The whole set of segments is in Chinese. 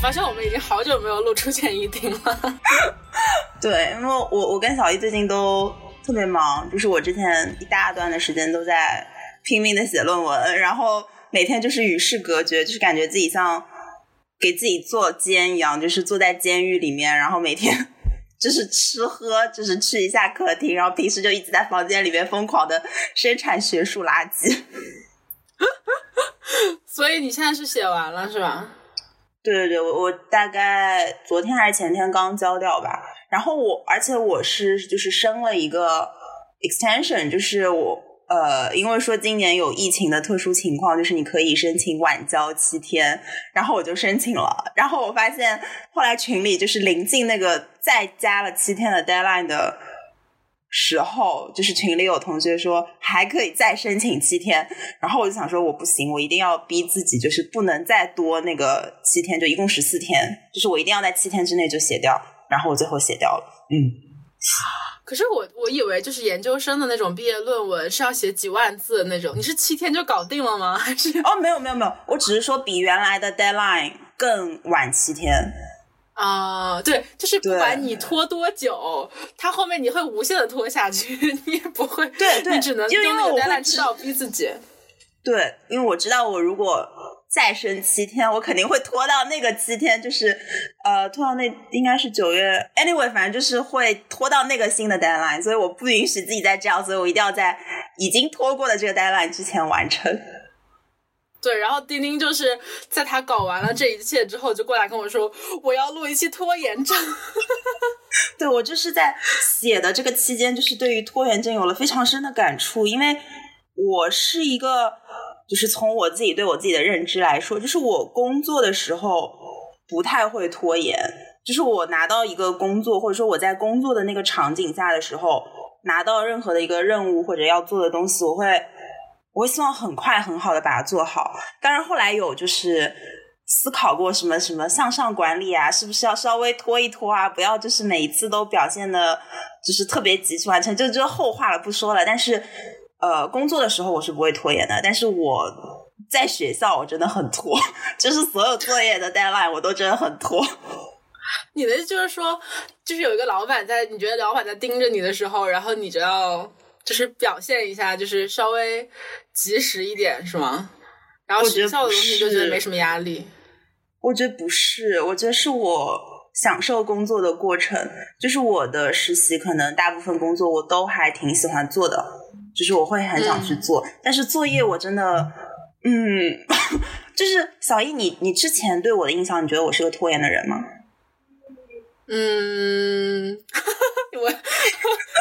发现我们已经好久没有录出前一丁了。对，因为我我跟小易最近都特别忙，就是我之前一大段的时间都在拼命的写论文，然后每天就是与世隔绝，就是感觉自己像给自己做监一样，就是坐在监狱里面，然后每天 就是吃喝，就是去一下客厅，然后平时就一直在房间里面疯狂的生产学术垃圾。所以你现在是写完了是吧？对对对，我我大概昨天还是前天刚交掉吧。然后我，而且我是就是申了一个 extension，就是我呃，因为说今年有疫情的特殊情况，就是你可以申请晚交七天，然后我就申请了。然后我发现后来群里就是临近那个再加了七天的 deadline 的。时候就是群里有同学说还可以再申请七天，然后我就想说我不行，我一定要逼自己，就是不能再多那个七天，就一共十四天，就是我一定要在七天之内就写掉，然后我最后写掉了。嗯，可是我我以为就是研究生的那种毕业论文是要写几万字的那种，你是七天就搞定了吗？还是哦没有没有没有，我只是说比原来的 deadline 更晚七天。啊，对，就是不管你拖多久，它后面你会无限的拖下去，你也不会，对对，你只能因为我会知道逼自己。对，因为我知道我如果再生七天，我肯定会拖到那个七天，就是呃，拖到那应该是九月，anyway，反正就是会拖到那个新的 deadline，所以我不允许自己再这样，所以我一定要在已经拖过的这个 deadline 之前完成。对，然后丁丁就是在他搞完了这一切之后，就过来跟我说，我要录一期拖延症。对我就是在写的这个期间，就是对于拖延症有了非常深的感触，因为我是一个，就是从我自己对我自己的认知来说，就是我工作的时候不太会拖延，就是我拿到一个工作，或者说我在工作的那个场景下的时候，拿到任何的一个任务或者要做的东西，我会。我会希望很快很好的把它做好，当然后来有就是思考过什么什么向上管理啊，是不是要稍微拖一拖啊？不要就是每一次都表现的，就是特别急去完成，就这后话了不说了。但是呃，工作的时候我是不会拖延的，但是我在学校我真的很拖，就是所有作业的 deadline 我都真的很拖。你的意思就是说，就是有一个老板在，你觉得老板在盯着你的时候，然后你就要。就是表现一下，就是稍微及时一点，是吗？然后学校的东西就觉得没什么压力。我觉得不是，我觉得是我享受工作的过程。就是我的实习，可能大部分工作我都还挺喜欢做的，就是我会很想去做。但是作业我真的，嗯，就是小易，你你之前对我的印象，你觉得我是个拖延的人吗？嗯，我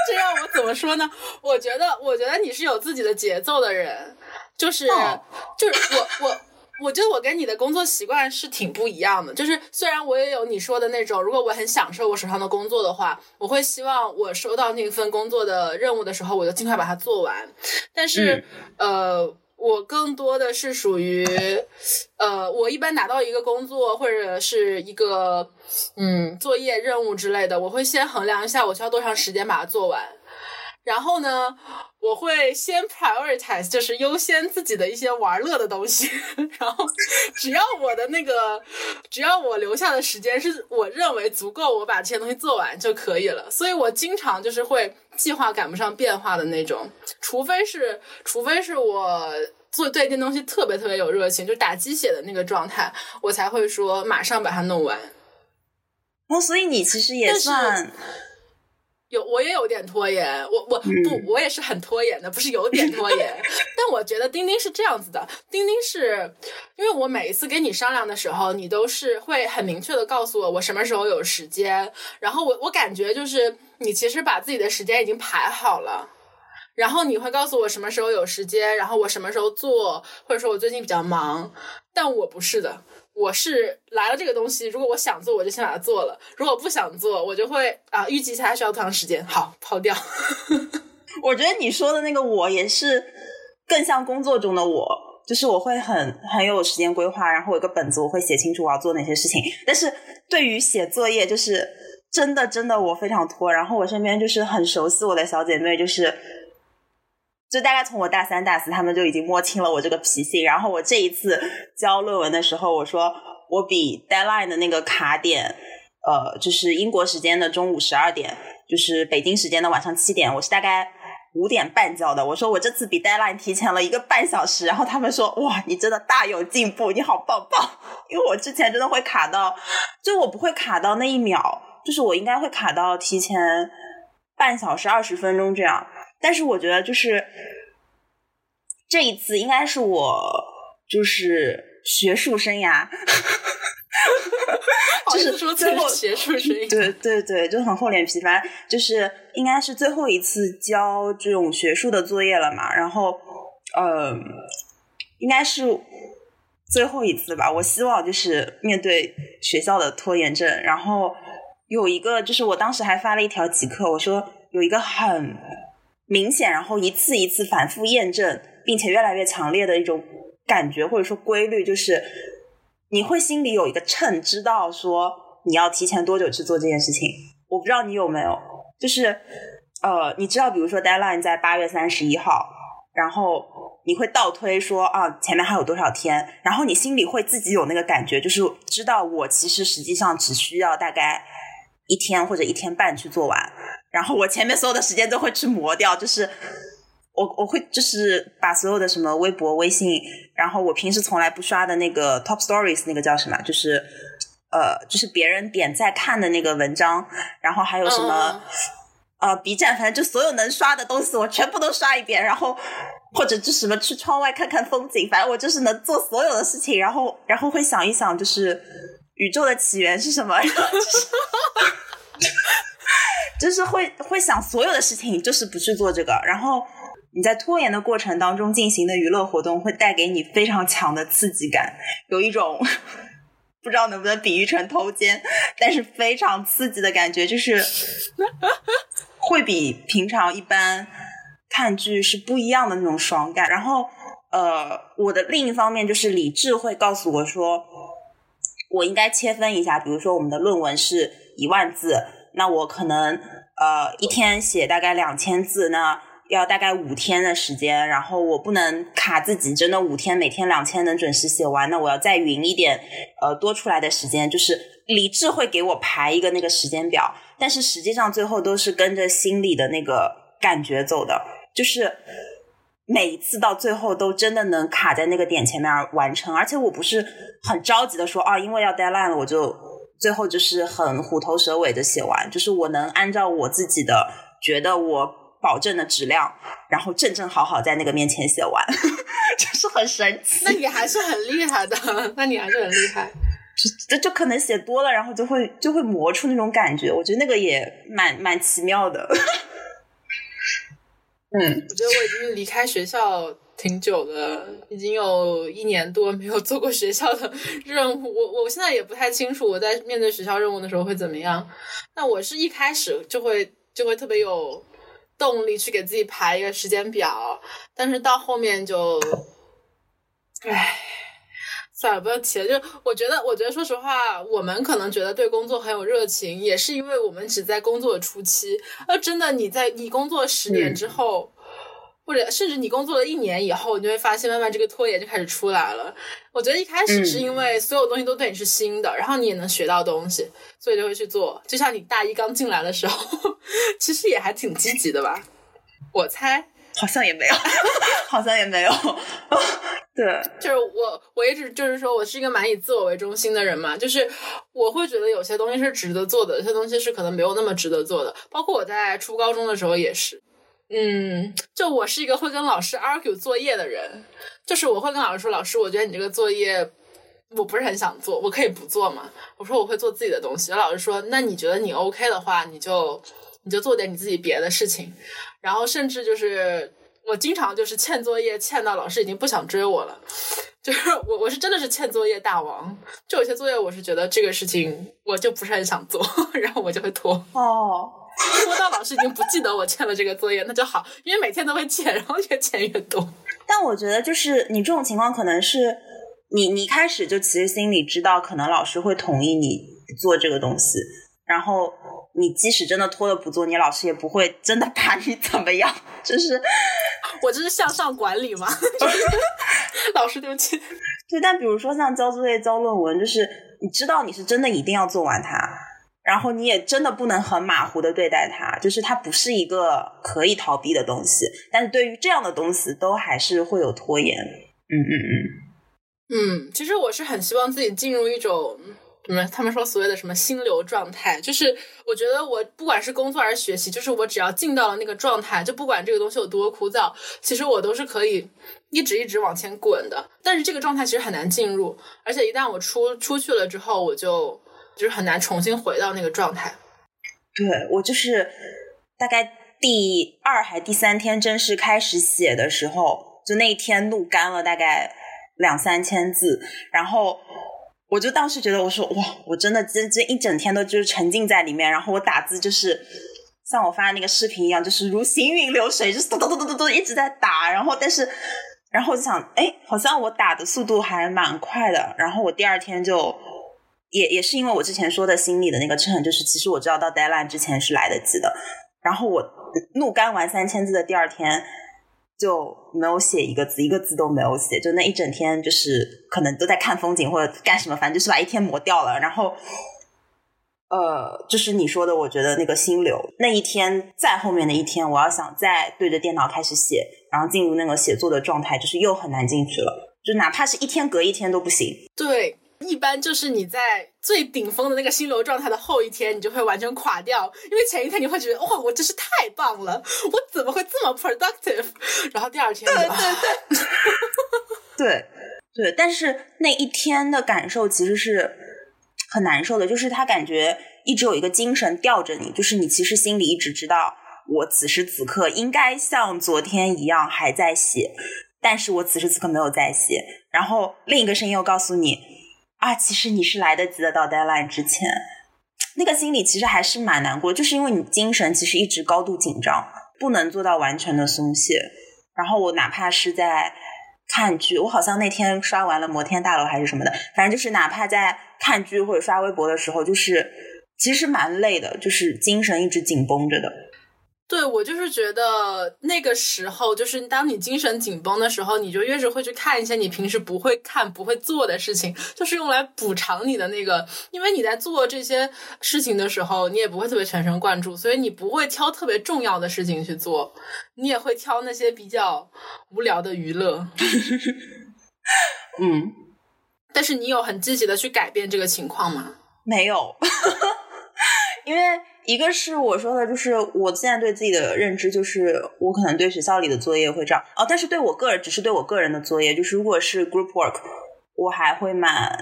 这让我怎么说呢？我觉得，我觉得你是有自己的节奏的人，就是就是我我我觉得我跟你的工作习惯是挺不一样的。就是虽然我也有你说的那种，如果我很享受我手上的工作的话，我会希望我收到那份工作的任务的时候，我就尽快把它做完。但是呃。我更多的是属于，呃，我一般拿到一个工作或者是一个嗯作业任务之类的，我会先衡量一下我需要多长时间把它做完，然后呢。我会先 prioritize，就是优先自己的一些玩乐的东西，然后只要我的那个，只要我留下的时间是我认为足够，我把这些东西做完就可以了。所以我经常就是会计划赶不上变化的那种，除非是，除非是我做对这东西特别特别有热情，就打鸡血的那个状态，我才会说马上把它弄完。哦，所以你其实也算。有我也有点拖延，我我不我也是很拖延的，不是有点拖延。但我觉得钉钉是这样子的，钉钉是因为我每一次跟你商量的时候，你都是会很明确的告诉我我什么时候有时间，然后我我感觉就是你其实把自己的时间已经排好了，然后你会告诉我什么时候有时间，然后我什么时候做，或者说我最近比较忙，但我不是的。我是来了这个东西，如果我想做，我就先把它做了；如果不想做，我就会啊预计一下需要多长时间，好抛掉。我觉得你说的那个我也是更像工作中的我，就是我会很很有时间规划，然后有个本子，我会写清楚我要做哪些事情。但是对于写作业，就是真的真的我非常拖。然后我身边就是很熟悉我的小姐妹，就是。就大概从我大三、大四，他们就已经摸清了我这个脾性。然后我这一次交论文的时候，我说我比 deadline 的那个卡点，呃，就是英国时间的中午十二点，就是北京时间的晚上七点，我是大概五点半交的。我说我这次比 deadline 提前了一个半小时，然后他们说哇，你真的大有进步，你好棒棒。因为我之前真的会卡到，就我不会卡到那一秒，就是我应该会卡到提前半小时二十分钟这样。但是我觉得就是这一次应该是我就是学术生涯，就是说最后学术生涯，对对对，就很厚脸皮，反正就是应该是最后一次交这种学术的作业了嘛。然后，嗯，应该是最后一次吧。我希望就是面对学校的拖延症，然后有一个就是我当时还发了一条即刻，我说有一个很。明显，然后一次一次反复验证，并且越来越强烈的一种感觉或者说规律，就是你会心里有一个秤，知道说你要提前多久去做这件事情。我不知道你有没有，就是呃，你知道，比如说 deadline 在八月三十一号，然后你会倒推说啊，前面还有多少天，然后你心里会自己有那个感觉，就是知道我其实实际上只需要大概一天或者一天半去做完。然后我前面所有的时间都会去磨掉，就是我我会就是把所有的什么微博、微信，然后我平时从来不刷的那个 Top Stories 那个叫什么，就是呃，就是别人点赞看的那个文章，然后还有什么呃 B 站，反正就所有能刷的东西我全部都刷一遍，然后或者就什么去窗外看看风景，反正我就是能做所有的事情，然后然后会想一想，就是宇宙的起源是什么。然后就是就是会会想所有的事情，就是不去做这个。然后你在拖延的过程当中进行的娱乐活动，会带给你非常强的刺激感，有一种不知道能不能比喻成偷奸，但是非常刺激的感觉，就是会比平常一般看剧是不一样的那种爽感。然后呃，我的另一方面就是理智会告诉我说，我应该切分一下，比如说我们的论文是一万字。那我可能呃一天写大概两千字，那要大概五天的时间，然后我不能卡自己，真的五天每天两千能准时写完，那我要再匀一点，呃多出来的时间，就是理智会给我排一个那个时间表，但是实际上最后都是跟着心里的那个感觉走的，就是每一次到最后都真的能卡在那个点前面完成，而且我不是很着急的说啊，因为要 deadline 了我就。最后就是很虎头蛇尾的写完，就是我能按照我自己的觉得我保证的质量，然后正正好好在那个面前写完，就是很神奇。那你还是很厉害的，那你还是很厉害。就就可能写多了，然后就会就会磨出那种感觉，我觉得那个也蛮蛮奇妙的。嗯，我觉得我已经离开学校。挺久的，已经有一年多没有做过学校的任务。我我现在也不太清楚我在面对学校任务的时候会怎么样。那我是一开始就会就会特别有动力去给自己排一个时间表，但是到后面就，唉，算了，不要提了。就我觉得，我觉得说实话，我们可能觉得对工作很有热情，也是因为我们只在工作的初期。而真的，你在你工作十年之后。或者甚至你工作了一年以后，你就会发现慢慢这个拖延就开始出来了。我觉得一开始是因为所有东西都对你是新的，然后你也能学到东西，所以就会去做。就像你大一刚进来的时候，其实也还挺积极的吧？我猜好像也没有，好像也没有。对，就是我，我一直就是说我是一个蛮以自我为中心的人嘛，就是我会觉得有些东西是值得做的，有些东西是可能没有那么值得做的。包括我在初高中的时候也是。嗯，就我是一个会跟老师 argue 作业的人，就是我会跟老师说，老师，我觉得你这个作业我不是很想做，我可以不做嘛？我说我会做自己的东西。老师说，那你觉得你 OK 的话，你就你就做点你自己别的事情。然后甚至就是我经常就是欠作业欠到老师已经不想追我了，就是我我是真的是欠作业大王。就有些作业我是觉得这个事情我就不是很想做，然后我就会拖。哦。拖到老师已经不记得我欠了这个作业，那就好，因为每天都会欠，然后越欠越多。但我觉得，就是你这种情况，可能是你你一开始就其实心里知道，可能老师会同意你做这个东西，然后你即使真的拖了不做，你老师也不会真的把你怎么样。就是 我这是向上管理吗？老师对不起。对，但比如说像交作业、交论文，就是你知道你是真的一定要做完它，然后你也真的不能很马虎的对待它，就是它不是一个可以逃避的东西。但是对于这样的东西，都还是会有拖延。嗯嗯嗯嗯，其实我是很希望自己进入一种。什么？他们说所谓的什么心流状态，就是我觉得我不管是工作还是学习，就是我只要进到了那个状态，就不管这个东西有多枯燥，其实我都是可以一直一直往前滚的。但是这个状态其实很难进入，而且一旦我出出去了之后，我就就是很难重新回到那个状态。对我就是大概第二还第三天正式开始写的时候，就那一天录干了大概两三千字，然后。我就当时觉得，我说哇，我真的这这一整天都就是沉浸在里面，然后我打字就是像我发的那个视频一样，就是如行云流水，就是咚咚咚咚咚咚一直在打，然后但是然后我就想，哎，好像我打的速度还蛮快的，然后我第二天就也也是因为我之前说的心理的那个秤，就是其实我知道到 deadline 之前是来得及的，然后我怒干完三千字的第二天。就没有写一个字，一个字都没有写，就那一整天就是可能都在看风景或者干什么，反正就是把一天磨掉了。然后，呃，就是你说的，我觉得那个心流，那一天再后面的一天，我要想再对着电脑开始写，然后进入那个写作的状态，就是又很难进去了。就哪怕是一天隔一天都不行。对。一般就是你在最顶峰的那个心流状态的后一天，你就会完全垮掉，因为前一天你会觉得哇，我真是太棒了，我怎么会这么 productive？然后第二天，对对对，对 对，但是那一天的感受其实是很难受的，就是他感觉一直有一个精神吊着你，就是你其实心里一直知道，我此时此刻应该像昨天一样还在写，但是我此时此刻没有在写，然后另一个声音又告诉你。啊，其实你是来得及的，到 deadline 之前，那个心里其实还是蛮难过，就是因为你精神其实一直高度紧张，不能做到完全的松懈。然后我哪怕是在看剧，我好像那天刷完了《摩天大楼》还是什么的，反正就是哪怕在看剧或者刷微博的时候，就是其实蛮累的，就是精神一直紧绷着的。对，我就是觉得那个时候，就是当你精神紧绷的时候，你就越是会去看一些你平时不会看、不会做的事情，就是用来补偿你的那个。因为你在做这些事情的时候，你也不会特别全神贯注，所以你不会挑特别重要的事情去做，你也会挑那些比较无聊的娱乐。嗯，但是你有很积极的去改变这个情况吗？没有，因为。一个是我说的，就是我现在对自己的认知，就是我可能对学校里的作业会这样哦，但是对我个人，只是对我个人的作业，就是如果是 group work，我还会蛮，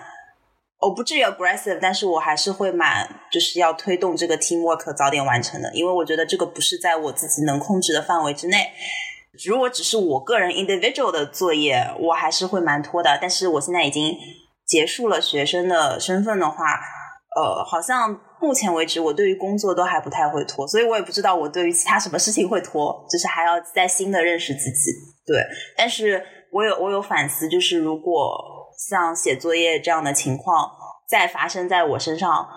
我不至于 aggressive，但是我还是会蛮，就是要推动这个 team work 早点完成的，因为我觉得这个不是在我自己能控制的范围之内。如果只是我个人 individual 的作业，我还是会蛮拖的。但是我现在已经结束了学生的身份的话。呃，好像目前为止，我对于工作都还不太会拖，所以我也不知道我对于其他什么事情会拖，就是还要再新的认识自己。对，但是我有我有反思，就是如果像写作业这样的情况再发生在我身上，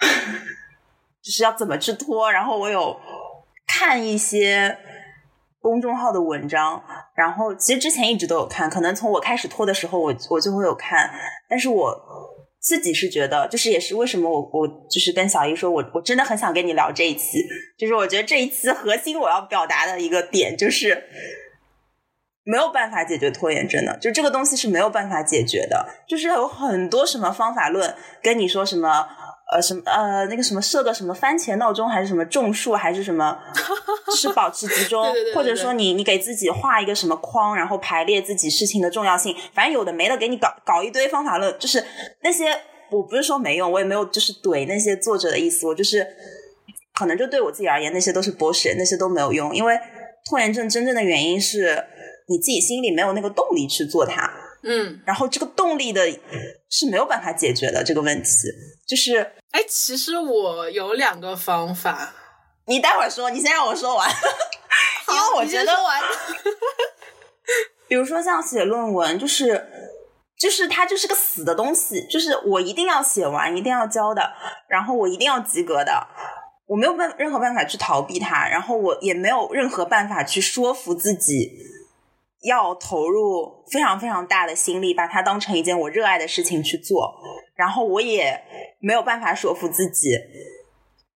就是要怎么去拖？然后我有看一些公众号的文章，然后其实之前一直都有看，可能从我开始拖的时候，我我就会有看，但是我。自己是觉得，就是也是为什么我我就是跟小姨说，我我真的很想跟你聊这一期，就是我觉得这一期核心我要表达的一个点就是没有办法解决拖延症的，就这个东西是没有办法解决的，就是有很多什么方法论跟你说什么呃什么呃那个什么设个什么番茄闹钟还是什么种树还是什么，就是保持集中，或者说你你给自己画一个什么框，然后排列自己事情的重要性，反正有的没的给你搞搞一堆方法论，就是那些。我不是说没用，我也没有就是怼那些作者的意思，我就是可能就对我自己而言，那些都是 bullshit，那些都没有用，因为拖延症真正的原因是你自己心里没有那个动力去做它，嗯，然后这个动力的是没有办法解决的这个问题，就是，哎，其实我有两个方法，你待会儿说，你先让我说完，因为我觉得，比如说像写论文，就是。就是它就是个死的东西，就是我一定要写完，一定要交的，然后我一定要及格的，我没有办任何办法去逃避它，然后我也没有任何办法去说服自己要投入非常非常大的心力，把它当成一件我热爱的事情去做。然后我也没有办法说服自己，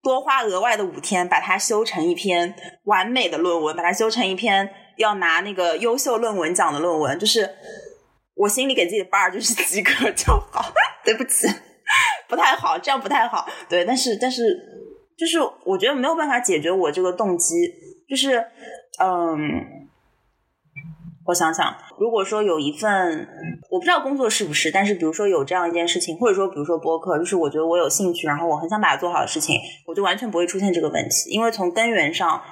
多花额外的五天把它修成一篇完美的论文，把它修成一篇要拿那个优秀论文奖的论文。就是我心里给自己的 bar 就是及格就好。对不起，不太好，这样不太好。对，但是但是就是我觉得没有办法解决我这个动机，就是嗯。我想想，如果说有一份我不知道工作是不是，但是比如说有这样一件事情，或者说比如说播客，就是我觉得我有兴趣，然后我很想把它做好的事情，我就完全不会出现这个问题，因为从根源上，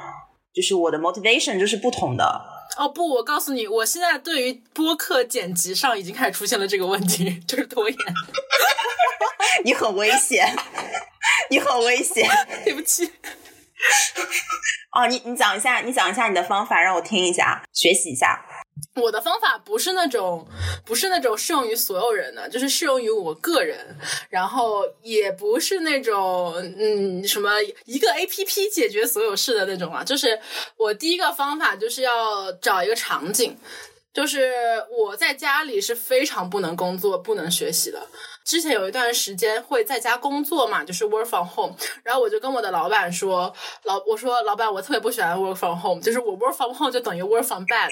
就是我的 motivation 就是不同的。哦不，我告诉你，我现在对于播客剪辑上已经开始出现了这个问题，就是拖延。你很危险，你很危险，对不起。哦，你你讲一下，你讲一下你的方法，让我听一下，学习一下。我的方法不是那种，不是那种适用于所有人的，就是适用于我个人。然后也不是那种，嗯，什么一个 A P P 解决所有事的那种啊。就是我第一个方法就是要找一个场景，就是我在家里是非常不能工作、不能学习的。之前有一段时间会在家工作嘛，就是 work from home，然后我就跟我的老板说，老我说老板，我特别不喜欢 work from home，就是我 work from home 就等于 work from bed，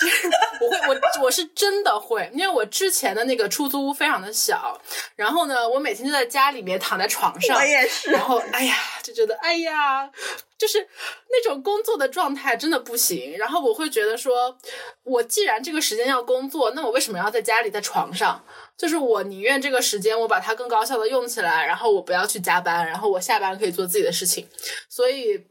就是我会我我是真的会，因为我之前的那个出租屋非常的小，然后呢，我每天就在家里面躺在床上，我也是，然后哎呀就觉得哎呀，就是那种工作的状态真的不行，然后我会觉得说，我既然这个时间要工作，那我为什么要在家里在床上？就是我宁愿这个时间我把它更高效的用起来，然后我不要去加班，然后我下班可以做自己的事情，所以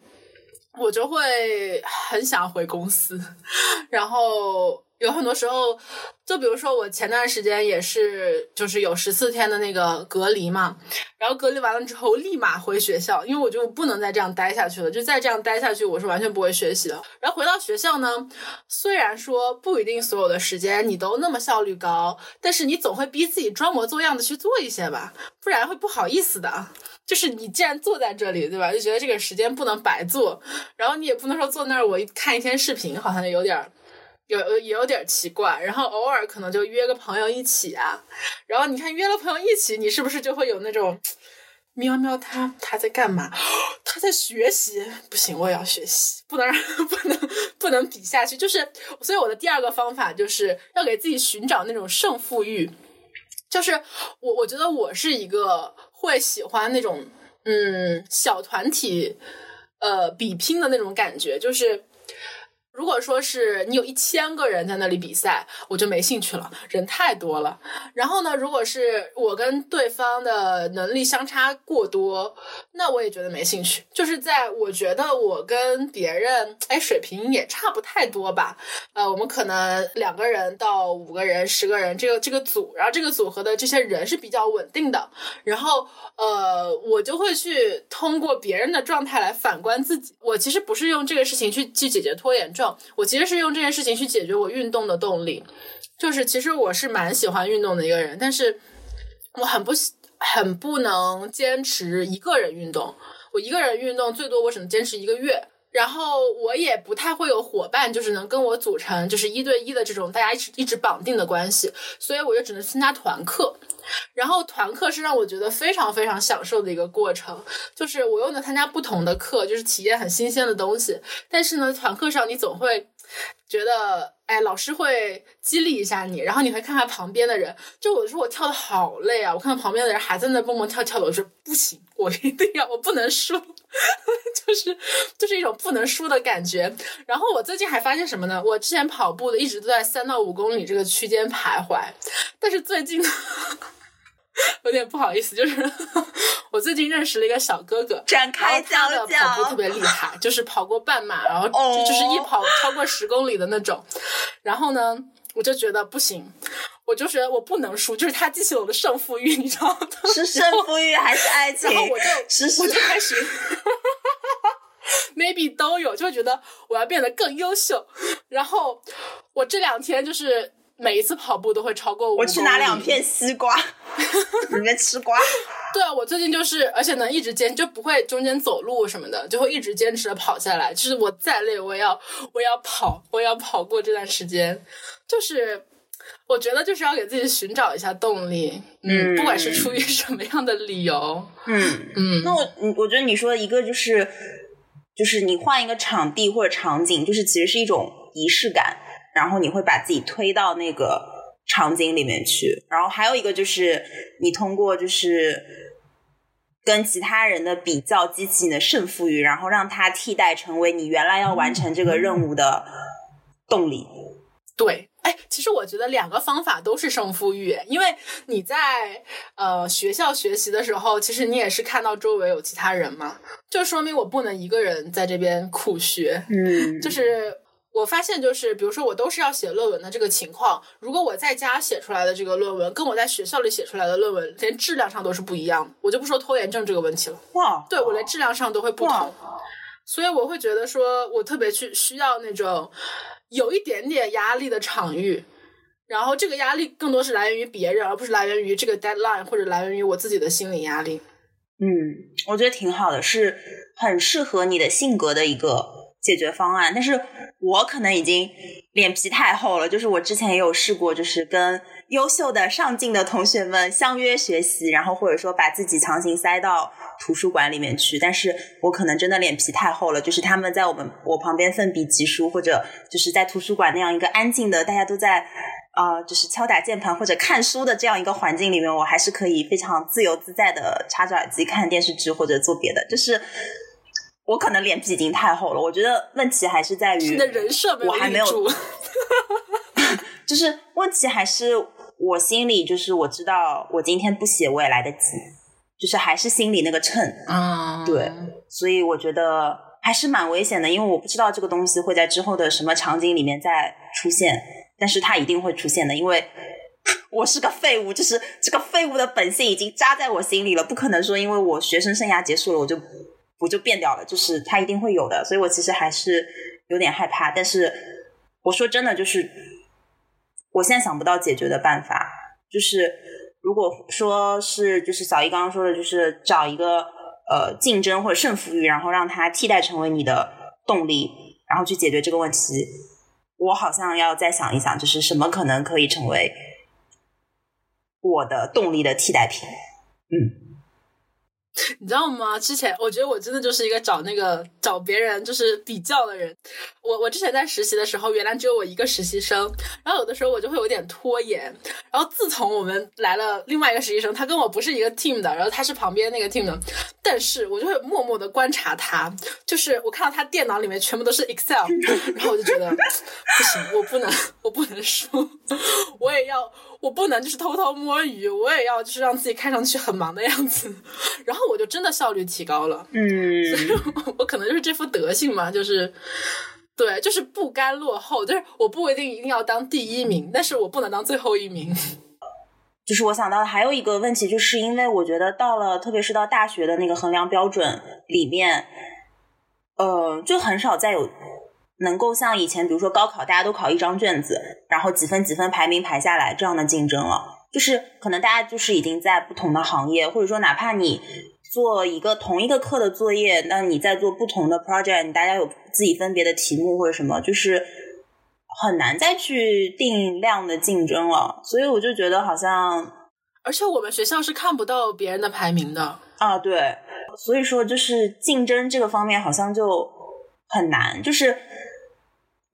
我就会很想回公司，然后。有很多时候，就比如说我前段时间也是，就是有十四天的那个隔离嘛，然后隔离完了之后立马回学校，因为我就不能再这样待下去了，就再这样待下去，我是完全不会学习的。然后回到学校呢，虽然说不一定所有的时间你都那么效率高，但是你总会逼自己装模作样的去做一些吧，不然会不好意思的。就是你既然坐在这里，对吧？就觉得这个时间不能白做，然后你也不能说坐那儿我看一天视频，好像有点。有有点奇怪，然后偶尔可能就约个朋友一起啊，然后你看约了朋友一起，你是不是就会有那种喵喵他他在干嘛？他在学习，不行，我也要学习，不能让 不能不能比下去。就是所以我的第二个方法就是要给自己寻找那种胜负欲，就是我我觉得我是一个会喜欢那种嗯小团体呃比拼的那种感觉，就是。如果说是你有一千个人在那里比赛，我就没兴趣了，人太多了。然后呢，如果是我跟对方的能力相差过多，那我也觉得没兴趣。就是在我觉得我跟别人哎水平也差不太多吧，呃，我们可能两个人到五个人、十个人这个这个组，然后这个组合的这些人是比较稳定的，然后呃，我就会去通过别人的状态来反观自己。我其实不是用这个事情去去解决拖延症。我其实是用这件事情去解决我运动的动力，就是其实我是蛮喜欢运动的一个人，但是我很不很不能坚持一个人运动。我一个人运动最多我只能坚持一个月，然后我也不太会有伙伴，就是能跟我组成就是一对一的这种大家一直一直绑定的关系，所以我就只能参加团课。然后团课是让我觉得非常非常享受的一个过程，就是我又能参加不同的课，就是体验很新鲜的东西。但是呢，团课上你总会觉得，哎，老师会激励一下你，然后你会看看旁边的人。就我说我跳的好累啊，我看到旁边的人还在那蹦蹦跳跳的，我说不行，我一定要，我不能输，就是就是一种不能输的感觉。然后我最近还发现什么呢？我之前跑步的一直都在三到五公里这个区间徘徊，但是最近。有点不好意思，就是 我最近认识了一个小哥哥，展开讲讲，跑步特别厉害，就是跑过半马，然后就就是一跑超过十公里的那种。然后呢，我就觉得不行，我就觉得我不能输，就是他激起了我的胜负欲，你知道吗？是胜负欲还是爱情？然后我就我就开始，maybe 都有，就觉得我要变得更优秀。然后我这两天就是。每一次跑步都会超过五我去拿两片西瓜，里面吃瓜。对啊，我最近就是，而且能一直坚，就不会中间走路什么的，就会一直坚持的跑下来。就是我再累，我也要，我也要跑，我也要跑过这段时间。就是我觉得就是要给自己寻找一下动力，嗯，不管是出于什么样的理由，嗯嗯。那我，我觉得你说一个就是，就是你换一个场地或者场景，就是其实是一种仪式感，然后你会把自己推到那个。场景里面去，然后还有一个就是你通过就是跟其他人的比较激起你的胜负欲，然后让它替代成为你原来要完成这个任务的动力。对，哎，其实我觉得两个方法都是胜负欲，因为你在呃学校学习的时候，其实你也是看到周围有其他人嘛，就说明我不能一个人在这边苦学，嗯，就是。我发现就是，比如说我都是要写论文的这个情况，如果我在家写出来的这个论文，跟我在学校里写出来的论文，连质量上都是不一样的。我就不说拖延症这个问题了，哇，对我连质量上都会不同，所以我会觉得说我特别去需要那种有一点点压力的场域，然后这个压力更多是来源于别人，而不是来源于这个 deadline 或者来源于我自己的心理压力。嗯，我觉得挺好的，是很适合你的性格的一个。解决方案，但是我可能已经脸皮太厚了。就是我之前也有试过，就是跟优秀的、上进的同学们相约学习，然后或者说把自己强行塞到图书馆里面去。但是我可能真的脸皮太厚了，就是他们在我们我旁边奋笔疾书，或者就是在图书馆那样一个安静的，大家都在啊，就是敲打键盘或者看书的这样一个环境里面，我还是可以非常自由自在的插着耳机看电视剧或者做别的，就是。我可能脸皮已经太厚了，我觉得问题还是在于你的人设我还没有，就是问题还是我心里就是我知道我今天不写我也来得及，就是还是心里那个秤啊，对，所以我觉得还是蛮危险的，因为我不知道这个东西会在之后的什么场景里面再出现，但是它一定会出现的，因为 我是个废物，就是这个废物的本性已经扎在我心里了，不可能说因为我学生生涯结束了我就。我就变掉了？就是它一定会有的，所以我其实还是有点害怕。但是我说真的，就是我现在想不到解决的办法。就是如果说是，就是小姨刚刚说的，就是找一个呃竞争或者胜负欲，然后让它替代成为你的动力，然后去解决这个问题。我好像要再想一想，就是什么可能可以成为我的动力的替代品？嗯。你知道吗？之前我觉得我真的就是一个找那个找别人就是比较的人。我我之前在实习的时候，原来只有我一个实习生，然后有的时候我就会有点拖延。然后自从我们来了另外一个实习生，他跟我不是一个 team 的，然后他是旁边那个 team 的，但是我就会默默的观察他，就是我看到他电脑里面全部都是 Excel，然后我就觉得 不行，我不能，我不能输，我也要。我不能就是偷偷摸鱼，我也要就是让自己看上去很忙的样子，然后我就真的效率提高了。嗯，所以我可能就是这副德性嘛，就是对，就是不甘落后，就是我不一定一定要当第一名，但是我不能当最后一名。就是我想到的还有一个问题，就是因为我觉得到了，特别是到大学的那个衡量标准里面，呃，就很少再有。能够像以前，比如说高考，大家都考一张卷子，然后几分几分排名排下来这样的竞争了，就是可能大家就是已经在不同的行业，或者说哪怕你做一个同一个课的作业，那你在做不同的 project，你大家有自己分别的题目或者什么，就是很难再去定量的竞争了。所以我就觉得好像，而且我们学校是看不到别人的排名的啊，对，所以说就是竞争这个方面好像就很难，就是。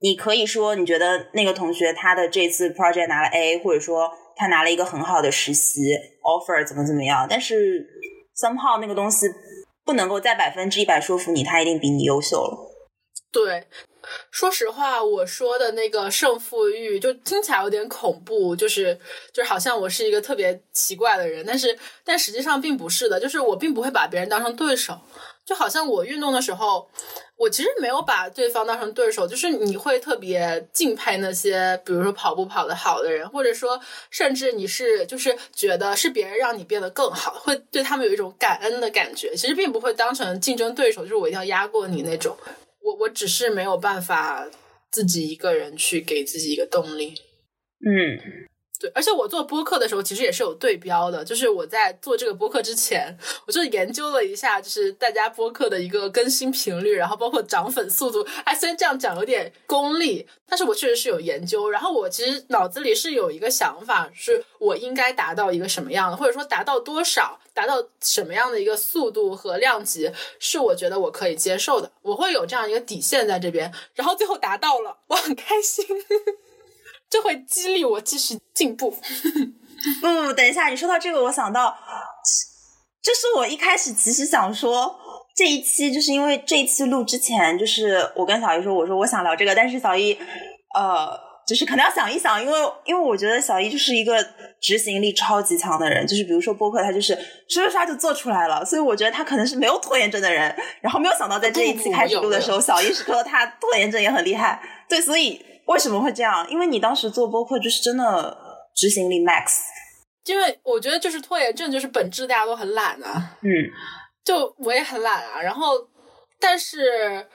你可以说你觉得那个同学他的这次 project 拿了 A，或者说他拿了一个很好的实习 offer，怎么怎么样？但是 somehow 那个东西不能够在百分之一百说服你，他一定比你优秀了。对，说实话，我说的那个胜负欲就听起来有点恐怖，就是就是好像我是一个特别奇怪的人，但是但实际上并不是的，就是我并不会把别人当成对手。就好像我运动的时候，我其实没有把对方当成对手，就是你会特别敬佩那些，比如说跑步跑得好的人，或者说甚至你是就是觉得是别人让你变得更好，会对他们有一种感恩的感觉。其实并不会当成竞争对手，就是我一定要压过你那种。我我只是没有办法自己一个人去给自己一个动力。嗯。而且我做播客的时候，其实也是有对标的，就是我在做这个播客之前，我就研究了一下，就是大家播客的一个更新频率，然后包括涨粉速度。哎，虽然这样讲有点功利，但是我确实是有研究。然后我其实脑子里是有一个想法，是我应该达到一个什么样的，或者说达到多少，达到什么样的一个速度和量级，是我觉得我可以接受的。我会有这样一个底线在这边，然后最后达到了，我很开心。就会激励我继续进步。不不不，等一下，你说到这个，我想到，就是我一开始其实想说这一期，就是因为这一期录之前，就是我跟小姨说，我说我想聊这个，但是小姨呃，就是可能要想一想，因为因为我觉得小姨就是一个执行力超级强的人，就是比如说播客，他就是刷刷刷就做出来了，所以我觉得他可能是没有拖延症的人。然后没有想到在这一期开始录的时候，小姨是说他拖延症也很厉害，对，所以。为什么会这样？因为你当时做播客就是真的执行力 max。因为我觉得就是拖延症就是本质，大家都很懒啊。嗯，就我也很懒啊。然后，但是。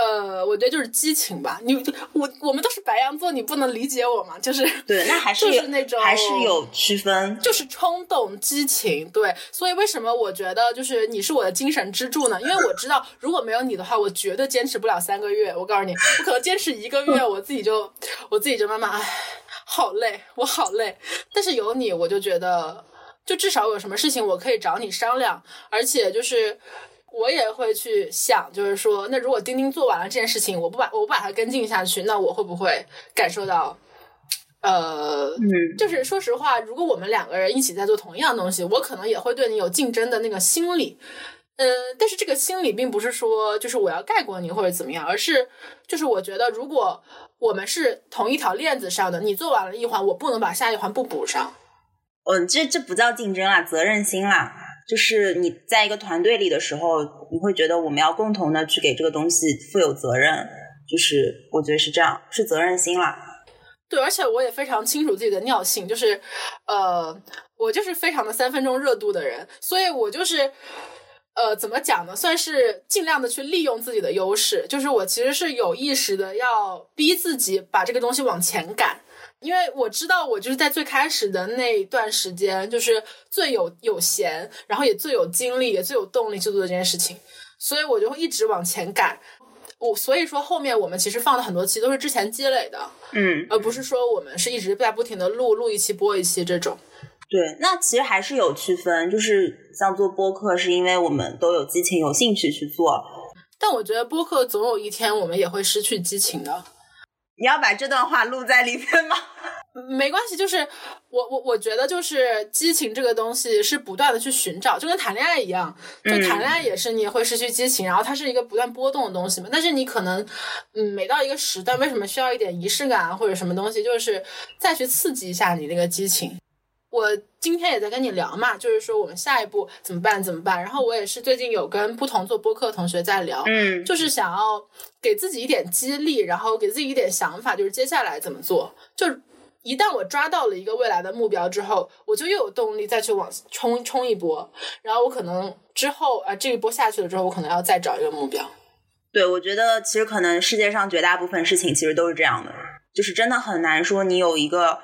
呃，我觉得就是激情吧。你我我们都是白羊座，你不能理解我吗？就是对，那还 是就是那种还是有区分，就是冲动、激情。对，所以为什么我觉得就是你是我的精神支柱呢？因为我知道如果没有你的话，我绝对坚持不了三个月。我告诉你，我可能坚持一个月，我自己就我自己就慢慢唉，好累，我好累。但是有你，我就觉得就至少有什么事情我可以找你商量，而且就是。我也会去想，就是说，那如果钉钉做完了这件事情，我不把我不把它跟进下去，那我会不会感受到，呃，嗯，就是说实话，如果我们两个人一起在做同样东西，我可能也会对你有竞争的那个心理，嗯，但是这个心理并不是说就是我要盖过你或者怎么样，而是就是我觉得如果我们是同一条链子上的，你做完了一环，我不能把下一环不补上，嗯，这这不叫竞争啦，责任心啦。就是你在一个团队里的时候，你会觉得我们要共同的去给这个东西负有责任，就是我觉得是这样，是责任心啦。对，而且我也非常清楚自己的尿性，就是呃，我就是非常的三分钟热度的人，所以我就是呃，怎么讲呢？算是尽量的去利用自己的优势，就是我其实是有意识的要逼自己把这个东西往前赶。因为我知道，我就是在最开始的那一段时间，就是最有有闲，然后也最有精力，也最有动力去做这件事情，所以我就会一直往前赶。我所以说，后面我们其实放的很多期都是之前积累的，嗯，而不是说我们是一直在不停的录录一期播一期这种。对，那其实还是有区分，就是像做播客，是因为我们都有激情、有兴趣去做。但我觉得播客总有一天我们也会失去激情的。你要把这段话录在里面吗？没关系，就是我我我觉得就是激情这个东西是不断的去寻找，就跟谈恋爱一样，就谈恋爱也是你也会失去激情，然后它是一个不断波动的东西嘛。但是你可能嗯每到一个时段，为什么需要一点仪式感啊或者什么东西，就是再去刺激一下你那个激情。我今天也在跟你聊嘛，就是说我们下一步怎么办？怎么办？然后我也是最近有跟不同做播客的同学在聊，嗯，就是想要给自己一点激励，然后给自己一点想法，就是接下来怎么做。就一旦我抓到了一个未来的目标之后，我就又有动力再去往冲冲一波。然后我可能之后啊这一波下去了之后，我可能要再找一个目标。对，我觉得其实可能世界上绝大部分事情其实都是这样的，就是真的很难说你有一个。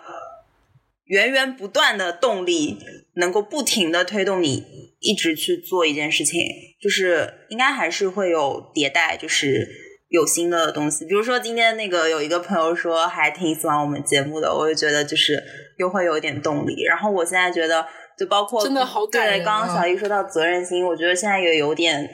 源源不断的动力，能够不停的推动你一直去做一件事情，就是应该还是会有迭代，就是有新的东西。比如说今天那个有一个朋友说还挺喜欢我们节目的，我就觉得就是又会有一点动力。然后我现在觉得，就包括真的好感人。对，刚刚小易说到责任心，我觉得现在也有点。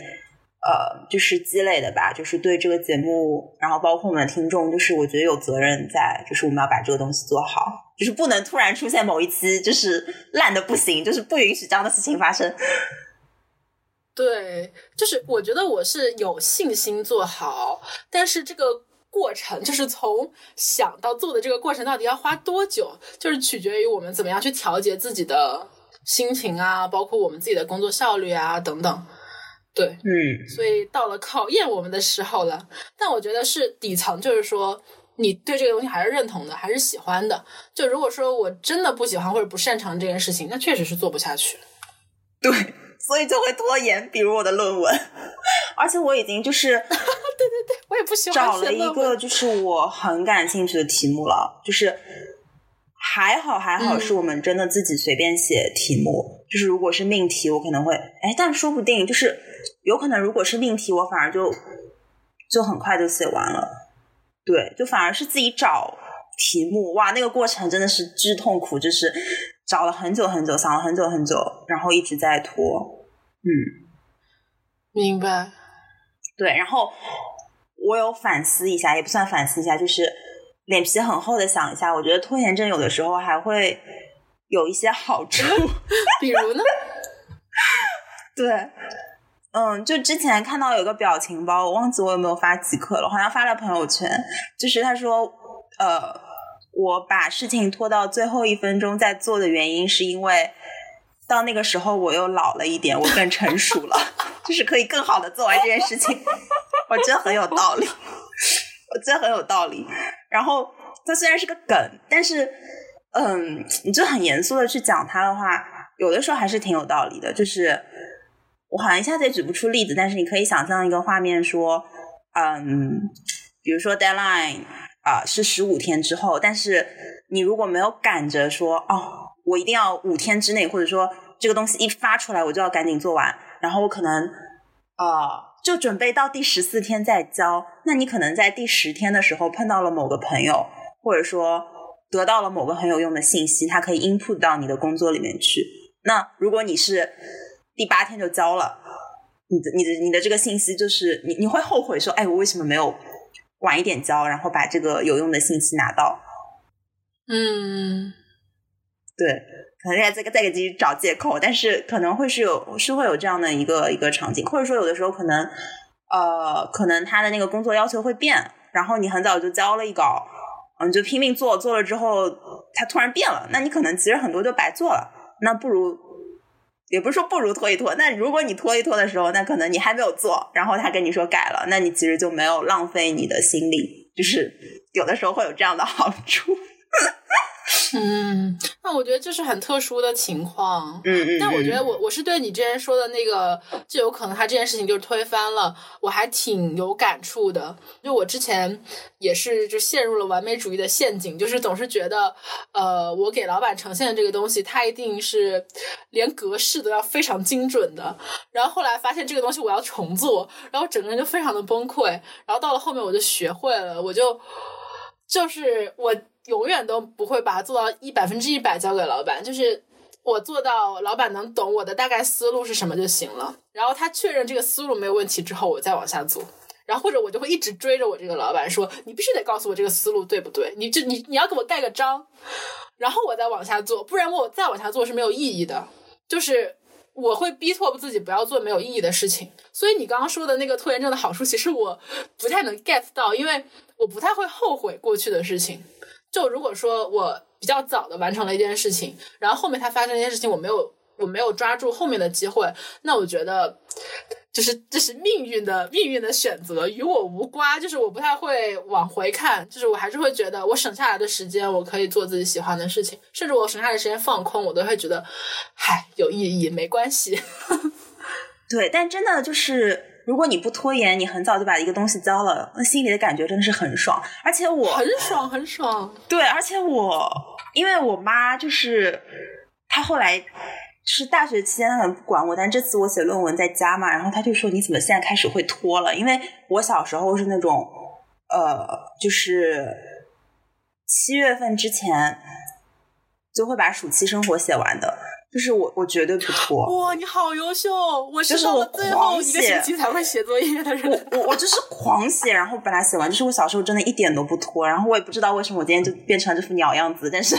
呃，就是积累的吧，就是对这个节目，然后包括我们的听众，就是我觉得有责任在，就是我们要把这个东西做好，就是不能突然出现某一期就是烂的不行，就是不允许这样的事情发生。对，就是我觉得我是有信心做好，但是这个过程，就是从想到做的这个过程，到底要花多久，就是取决于我们怎么样去调节自己的心情啊，包括我们自己的工作效率啊等等。对，嗯，所以到了考验我们的时候了。但我觉得是底层，就是说你对这个东西还是认同的，还是喜欢的。就如果说我真的不喜欢或者不擅长这件事情，那确实是做不下去。对，所以就会拖延。比如我的论文，而且我已经就是，对对对，我也不喜欢找了一个就是我很感兴趣的题目了，就是还好还好，是我们真的自己随便写题目。就是如果是命题，我可能会哎，但说不定就是有可能，如果是命题，我反而就就很快就写完了。对，就反而是自己找题目，哇，那个过程真的是之痛苦，就是找了很久很久，想了很久很久，然后一直在拖。嗯，明白。对，然后我有反思一下，也不算反思一下，就是脸皮很厚的想一下，我觉得拖延症有的时候还会有一些好处，比如呢？对。嗯，就之前看到有个表情包，我忘记我有没有发即刻了，好像发了朋友圈。就是他说，呃，我把事情拖到最后一分钟再做的原因，是因为到那个时候我又老了一点，我更成熟了，就是可以更好的做完这件事情。我觉得很有道理，我觉得很有道理。然后它虽然是个梗，但是，嗯，你就很严肃的去讲它的话，有的时候还是挺有道理的，就是。我好像一下子也举不出例子，但是你可以想象一个画面，说，嗯，比如说 deadline 啊是十五天之后，但是你如果没有赶着说，哦，我一定要五天之内，或者说这个东西一发出来我就要赶紧做完，然后我可能，呃，就准备到第十四天再交，那你可能在第十天的时候碰到了某个朋友，或者说得到了某个很有用的信息，它可以 input 到你的工作里面去。那如果你是第八天就交了，你的你的你的这个信息就是你你会后悔说，哎，我为什么没有晚一点交，然后把这个有用的信息拿到？嗯，对，可能在再再给自己找借口，但是可能会是有是会有这样的一个一个场景，或者说有的时候可能呃，可能他的那个工作要求会变，然后你很早就交了一稿，嗯，就拼命做，做了之后他突然变了，那你可能其实很多就白做了，那不如。也不是说不如拖一拖，那如果你拖一拖的时候，那可能你还没有做，然后他跟你说改了，那你其实就没有浪费你的心力，就是有的时候会有这样的好处。嗯，那我觉得这是很特殊的情况。嗯嗯。但我觉得我我是对你之前说的那个，就有可能他这件事情就是推翻了，我还挺有感触的。就我之前也是就陷入了完美主义的陷阱，就是总是觉得，呃，我给老板呈现的这个东西，它一定是连格式都要非常精准的。然后后来发现这个东西我要重做，然后整个人就非常的崩溃。然后到了后面我就学会了，我就就是我。永远都不会把它做到一百分之一百交给老板，就是我做到老板能懂我的大概思路是什么就行了。然后他确认这个思路没有问题之后，我再往下做。然后或者我就会一直追着我这个老板说：“你必须得告诉我这个思路对不对？你就你你要给我盖个章，然后我再往下做，不然我再往下做是没有意义的。”就是我会逼迫自己不要做没有意义的事情。所以你刚刚说的那个拖延症的好处，其实我不太能 get 到，因为我不太会后悔过去的事情。就如果说我比较早的完成了一件事情，然后后面它发生一件事情，我没有我没有抓住后面的机会，那我觉得就是这是命运的命运的选择，与我无关。就是我不太会往回看，就是我还是会觉得我省下来的时间，我可以做自己喜欢的事情，甚至我省下来时间放空，我都会觉得，嗨，有意义，没关系。对，但真的就是。如果你不拖延，你很早就把一个东西交了，那心里的感觉真的是很爽。而且我很爽，很爽。对，而且我因为我妈就是她后来就是大学期间她很不管我，但这次我写论文在家嘛，然后她就说你怎么现在开始会拖了？因为我小时候是那种呃，就是七月份之前就会把暑期生活写完的。就是我，我绝对不拖。哇，你好优秀！我是到了最后一个星期才会写作业的人。我我就是狂写，然后把它写完。就是我小时候真的一点都不拖，然后我也不知道为什么我今天就变成了这副鸟样子。但是，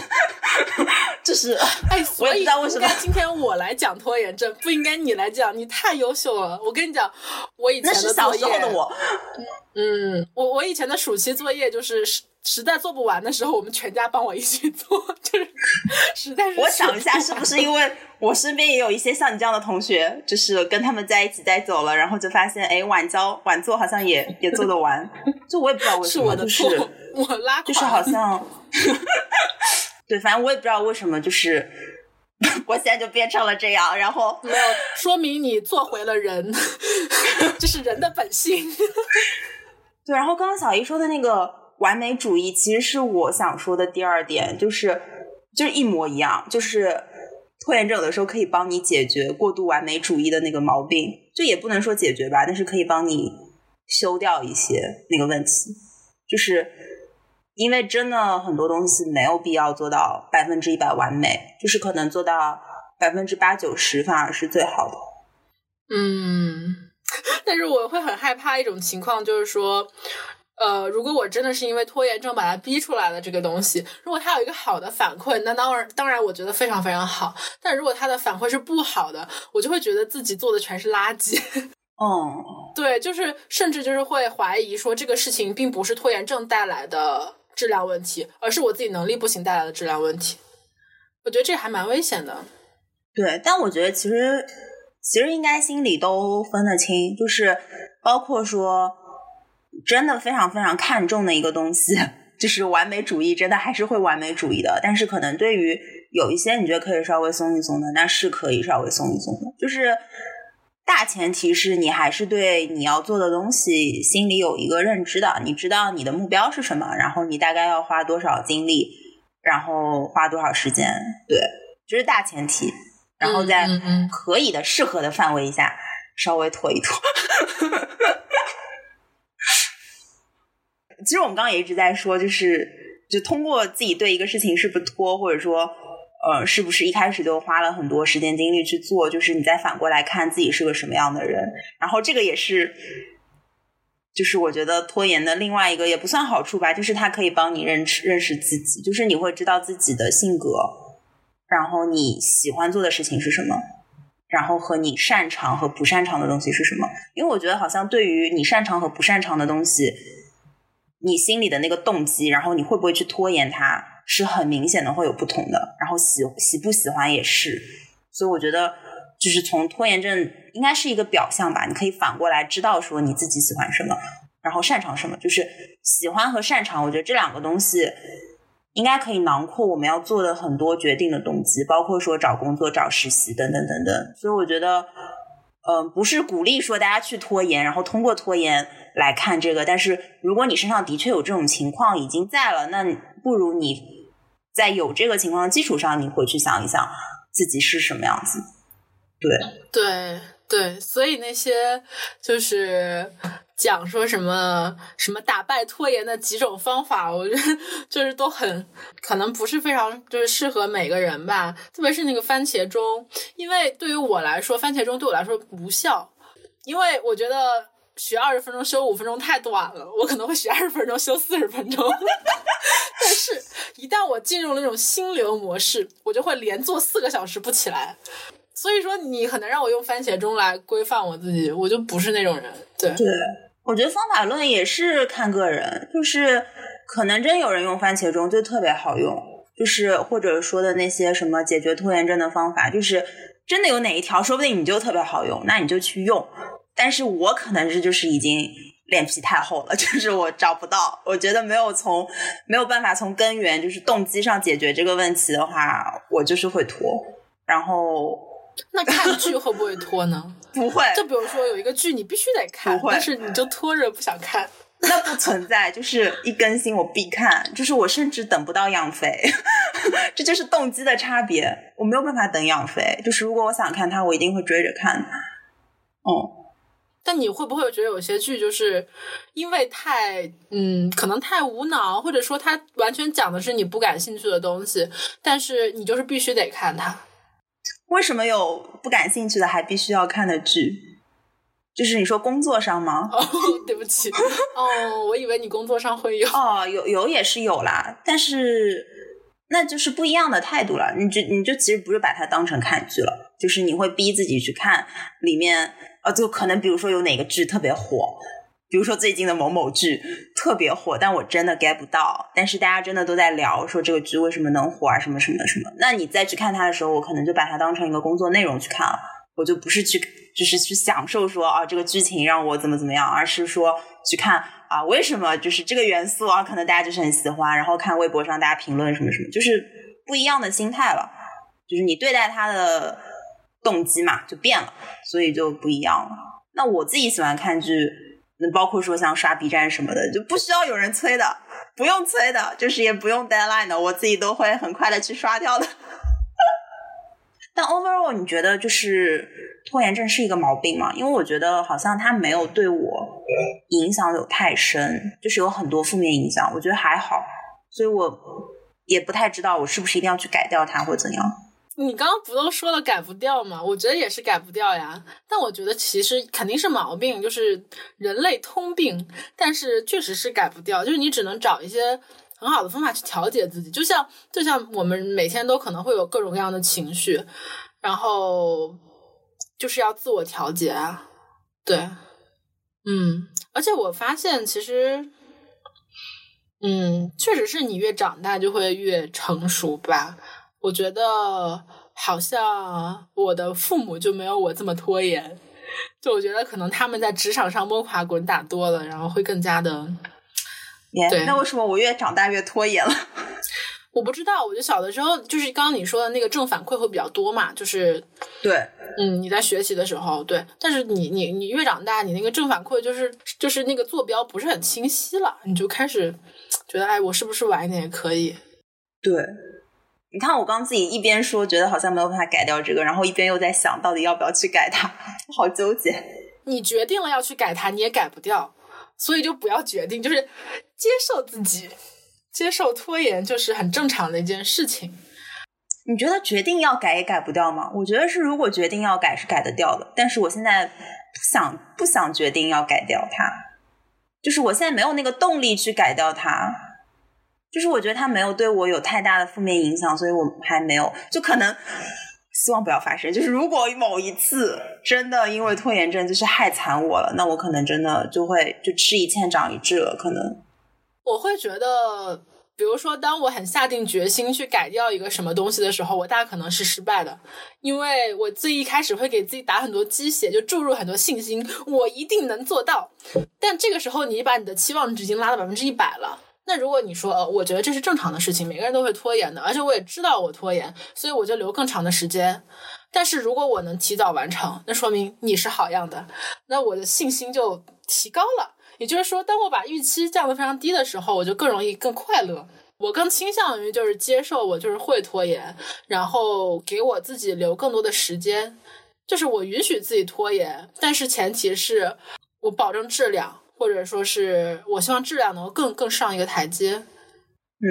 就是 哎，我也不知道为什么今天我来讲拖延症，不应该你来讲。你太优秀了！我跟你讲，我以前的小时候的我，嗯，我我以前的暑期作业就是。实实在做不完的时候，我们全家帮我一起做，就是 实在是。我想一下，是不是因为我身边也有一些像你这样的同学，就是跟他们在一起带走了，然后就发现，哎，晚交晚做好像也也做得完，就我也不知道为什么，就是我拉，就是好像，对，反正我也不知道为什么，就是 我现在就变成了这样，然后没有说明你做回了人，这是人的本性。对，然后刚刚小姨说的那个。完美主义其实是我想说的第二点，就是就是一模一样，就是拖延症有的时候可以帮你解决过度完美主义的那个毛病，就也不能说解决吧，但是可以帮你修掉一些那个问题，就是因为真的很多东西没有必要做到百分之一百完美，就是可能做到百分之八九十反而是最好的。嗯，但是我会很害怕一种情况，就是说。呃，如果我真的是因为拖延症把它逼出来的这个东西，如果它有一个好的反馈，那当然当然我觉得非常非常好。但如果它的反馈是不好的，我就会觉得自己做的全是垃圾。哦，对，就是甚至就是会怀疑说这个事情并不是拖延症带来的质量问题，而是我自己能力不行带来的质量问题。我觉得这还蛮危险的。对，但我觉得其实其实应该心里都分得清，就是包括说。真的非常非常看重的一个东西，就是完美主义，真的还是会完美主义的。但是可能对于有一些你觉得可以稍微松一松的，那是可以稍微松一松的。就是大前提是你还是对你要做的东西心里有一个认知的，你知道你的目标是什么，然后你大概要花多少精力，然后花多少时间，对，这是大前提。然后在可以的、适合的范围下，稍微拖一拖。其实我们刚刚也一直在说，就是就通过自己对一个事情是不是拖，或者说呃是不是一开始就花了很多时间精力去做，就是你再反过来看自己是个什么样的人。然后这个也是，就是我觉得拖延的另外一个也不算好处吧，就是它可以帮你认识认识自己，就是你会知道自己的性格，然后你喜欢做的事情是什么，然后和你擅长和不擅长的东西是什么。因为我觉得好像对于你擅长和不擅长的东西。你心里的那个动机，然后你会不会去拖延它，是很明显的会有不同的。然后喜喜不喜欢也是，所以我觉得就是从拖延症应该是一个表象吧。你可以反过来知道说你自己喜欢什么，然后擅长什么。就是喜欢和擅长，我觉得这两个东西应该可以囊括我们要做的很多决定的动机，包括说找工作、找实习等等等等。所以我觉得，嗯，不是鼓励说大家去拖延，然后通过拖延。来看这个，但是如果你身上的确有这种情况已经在了，那不如你在有这个情况基础上，你回去想一想自己是什么样子。对对对，所以那些就是讲说什么什么打败拖延的几种方法，我觉得就是都很可能不是非常就是适合每个人吧。特别是那个番茄钟，因为对于我来说，番茄钟对我来说无效，因为我觉得。学二十分钟修五分钟太短了，我可能会学二十分钟修四十分钟。但是，一旦我进入了那种心流模式，我就会连做四个小时不起来。所以说，你很难让我用番茄钟来规范我自己，我就不是那种人。对，对，我觉得方法论也是看个人，就是可能真有人用番茄钟就特别好用，就是或者说的那些什么解决拖延症的方法，就是真的有哪一条，说不定你就特别好用，那你就去用。但是我可能是就是已经脸皮太厚了，就是我找不到，我觉得没有从没有办法从根源就是动机上解决这个问题的话，我就是会拖。然后那看剧会不会拖呢？不会。就比如说有一个剧你必须得看，但是你就拖着不想看，那不存在，就是一更新我必看，就是我甚至等不到养肥，这就是动机的差别，我没有办法等养肥，就是如果我想看它，我一定会追着看。哦。但你会不会觉得有些剧就是因为太嗯，可能太无脑，或者说它完全讲的是你不感兴趣的东西，但是你就是必须得看它？为什么有不感兴趣的还必须要看的剧？就是你说工作上吗？哦，对不起，哦，我以为你工作上会有。哦，有有也是有啦，但是那就是不一样的态度了。你就你就其实不是把它当成看剧了，就是你会逼自己去看里面。呃，就可能比如说有哪个剧特别火，比如说最近的某某剧特别火，但我真的 get 不到。但是大家真的都在聊说这个剧为什么能火啊，什么什么什么。那你再去看它的时候，我可能就把它当成一个工作内容去看了，我就不是去就是去享受说啊这个剧情让我怎么怎么样，而是说去看啊为什么就是这个元素啊，可能大家就是很喜欢，然后看微博上大家评论什么什么，就是不一样的心态了，就是你对待它的。动机嘛就变了，所以就不一样了。那我自己喜欢看剧，那包括说像刷 B 站什么的，就不需要有人催的，不用催的，就是也不用 deadline 的，我自己都会很快的去刷掉的。但 overall，你觉得就是拖延症是一个毛病吗？因为我觉得好像它没有对我影响有太深，就是有很多负面影响，我觉得还好，所以我也不太知道我是不是一定要去改掉它或怎样。你刚刚不都说了改不掉吗？我觉得也是改不掉呀。但我觉得其实肯定是毛病，就是人类通病。但是确实是改不掉，就是你只能找一些很好的方法去调节自己。就像就像我们每天都可能会有各种各样的情绪，然后就是要自我调节啊。对，嗯，而且我发现其实，嗯，确实是你越长大就会越成熟吧。我觉得好像我的父母就没有我这么拖延，就我觉得可能他们在职场上摸爬滚打多了，然后会更加的。对，那为什么我越长大越拖延了？我不知道，我就小的时候就是刚刚你说的那个正反馈会比较多嘛，就是对，嗯，你在学习的时候对，但是你你你越长大，你那个正反馈就是就是那个坐标不是很清晰了，你就开始觉得哎，我是不是晚一点也可以？对。你看，我刚自己一边说觉得好像没有办法改掉这个，然后一边又在想到底要不要去改它，好纠结。你决定了要去改它，你也改不掉，所以就不要决定，就是接受自己，接受拖延就是很正常的一件事情。你觉得决定要改也改不掉吗？我觉得是，如果决定要改是改得掉的，但是我现在不想不想决定要改掉它，就是我现在没有那个动力去改掉它。就是我觉得他没有对我有太大的负面影响，所以我还没有，就可能希望不要发生。就是如果某一次真的因为拖延症就是害惨我了，那我可能真的就会就吃一堑长一智了。可能我会觉得，比如说，当我很下定决心去改掉一个什么东西的时候，我大可能是失败的，因为我最一开始会给自己打很多鸡血，就注入很多信心，我一定能做到。但这个时候，你把你的期望值已经拉到百分之一百了。那如果你说，呃，我觉得这是正常的事情，每个人都会拖延的，而且我也知道我拖延，所以我就留更长的时间。但是如果我能提早完成，那说明你是好样的，那我的信心就提高了。也就是说，当我把预期降得非常低的时候，我就更容易更快乐。我更倾向于就是接受我就是会拖延，然后给我自己留更多的时间，就是我允许自己拖延，但是前提是我保证质量。或者说是我希望质量能够更更上一个台阶。嗯，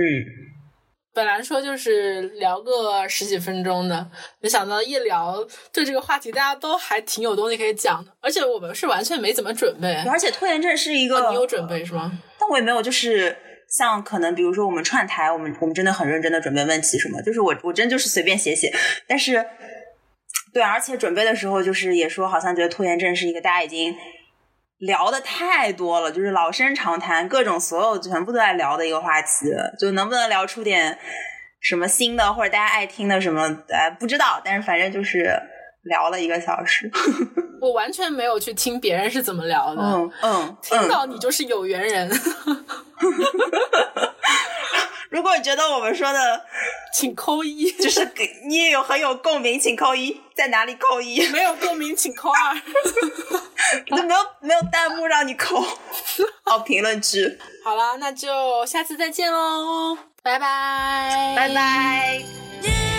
本来说就是聊个十几分钟的，没想到一聊对这个话题，大家都还挺有东西可以讲的。而且我们是完全没怎么准备，而且拖延症是一个你有准备是吗？但我也没有，就是像可能比如说我们串台，我们我们真的很认真的准备问题什么，就是我我真就是随便写写。但是对，而且准备的时候就是也说，好像觉得拖延症是一个大家已经。聊的太多了，就是老生常谈，各种所有全部都在聊的一个话题，就能不能聊出点什么新的或者大家爱听的什么？呃，不知道，但是反正就是聊了一个小时。我完全没有去听别人是怎么聊的，嗯嗯，听到你就是有缘人。如果你觉得我们说的，请扣一，就是给你也有很有共鸣，请扣一，在哪里扣一？没有共鸣，请扣二。都没有没有弹幕让你扣，好评论区。好了，那就下次再见喽，拜拜，拜拜。